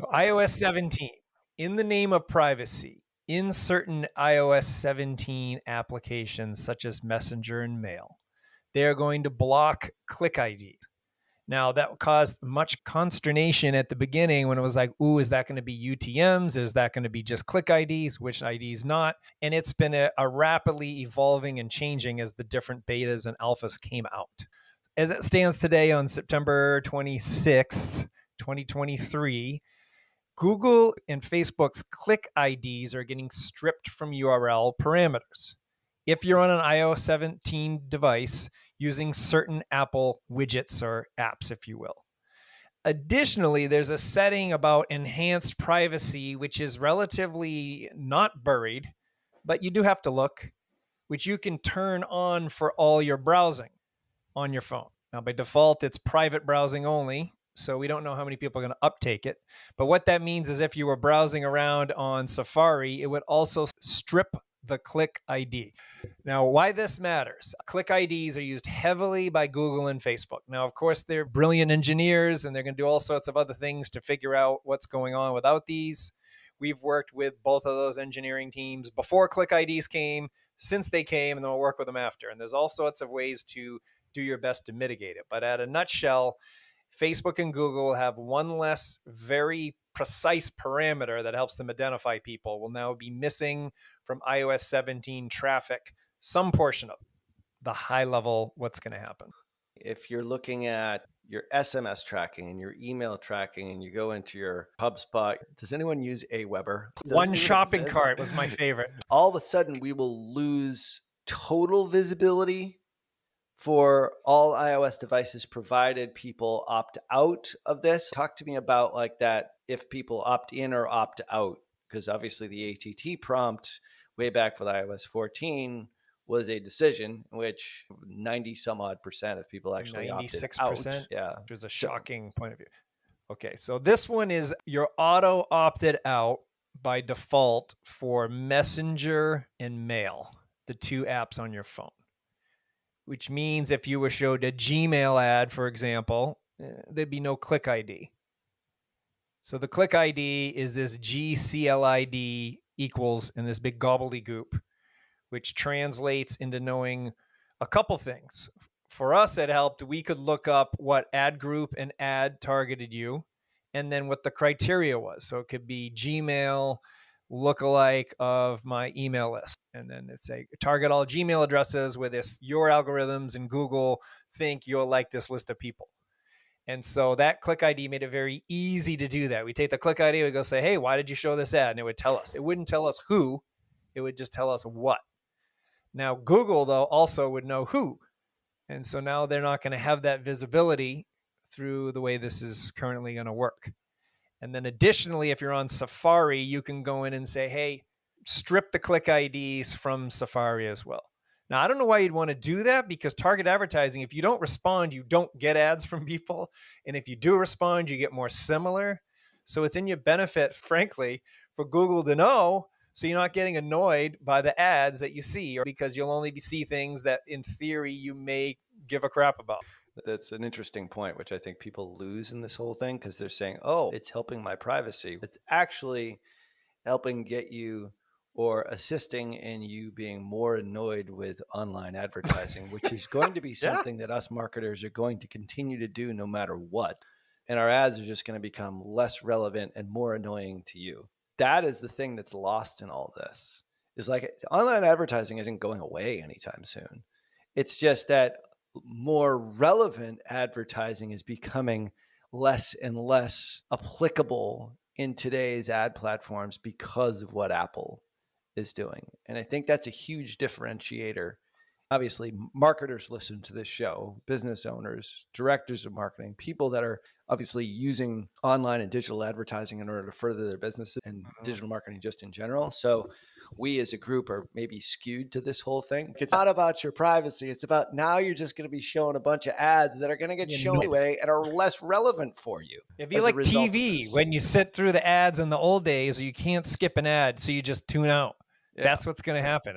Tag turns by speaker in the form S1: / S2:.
S1: So iOS 17, in the name of privacy, in certain iOS 17 applications such as Messenger and Mail, they are going to block click ID. Now, that caused much consternation at the beginning when it was like, ooh, is that going to be UTMs? Is that going to be just click IDs? Which IDs not? And it's been a, a rapidly evolving and changing as the different betas and alphas came out. As it stands today on September 26th, 2023, Google and Facebook's click IDs are getting stripped from URL parameters. If you're on an iOS 17 device, using certain Apple widgets or apps, if you will. Additionally, there's a setting about enhanced privacy, which is relatively not buried, but you do have to look, which you can turn on for all your browsing on your phone. Now, by default, it's private browsing only. So we don't know how many people are going to uptake it. But what that means is if you were browsing around on Safari, it would also strip the click ID. Now, why this matters click IDs are used heavily by Google and Facebook. Now, of course, they're brilliant engineers and they're going to do all sorts of other things to figure out what's going on without these. We've worked with both of those engineering teams before click IDs came, since they came, and then we'll work with them after. And there's all sorts of ways to do your best to mitigate it. But at a nutshell, Facebook and Google have one less very precise parameter that helps them identify people will now be missing from iOS 17 traffic some portion of the high level what's going to happen.
S2: If you're looking at your SMS tracking and your email tracking and you go into your HubSpot, does anyone use Aweber?
S1: One shopping cart was my favorite.
S2: All of a sudden we will lose total visibility for all iOS devices provided people opt out of this. Talk to me about like that if people opt in or opt out because obviously the ATT prompt way back with iOS 14 was a decision in which 90 some odd percent of people actually 96%, opted out.
S1: Yeah. Which was a shocking point of view. Okay, so this one is your auto opted out by default for Messenger and Mail, the two apps on your phone which means if you were showed a Gmail ad, for example, eh, there'd be no click ID. So the click ID is this GCLID equals in this big gobbledygook, which translates into knowing a couple things. For us, it helped. We could look up what ad group and ad targeted you, and then what the criteria was. So it could be Gmail, lookalike of my email list. And then it's a target all Gmail addresses with this your algorithms and Google think you'll like this list of people. And so that click ID made it very easy to do that. We take the click ID, we go say, hey, why did you show this ad? And it would tell us. It wouldn't tell us who, it would just tell us what. Now, Google, though, also would know who. And so now they're not going to have that visibility through the way this is currently going to work. And then additionally, if you're on Safari, you can go in and say, hey, strip the click IDs from Safari as well. Now, I don't know why you'd want to do that because target advertising, if you don't respond, you don't get ads from people. And if you do respond, you get more similar. So it's in your benefit, frankly, for Google to know so you're not getting annoyed by the ads that you see or because you'll only see things that in theory you may give a crap about.
S2: That's an interesting point, which I think people lose in this whole thing because they're saying, oh, it's helping my privacy. It's actually helping get you or assisting in you being more annoyed with online advertising, which is going to be something yeah. that us marketers are going to continue to do no matter what. And our ads are just going to become less relevant and more annoying to you. That is the thing that's lost in all this. Is like online advertising isn't going away anytime soon. It's just that more relevant advertising is becoming less and less applicable in today's ad platforms because of what Apple is doing. And I think that's a huge differentiator. Obviously, marketers listen to this show, business owners, directors of marketing, people that are obviously using online and digital advertising in order to further their business and mm-hmm. digital marketing just in general. So we as a group are maybe skewed to this whole thing. It's not about your privacy. It's about now you're just going to be shown a bunch of ads that are going to get shown anyway and are less relevant for you.
S1: If you like TV, when you sit through the ads in the old days, you can't skip an ad, so you just tune out. Yeah. That's what's going to happen.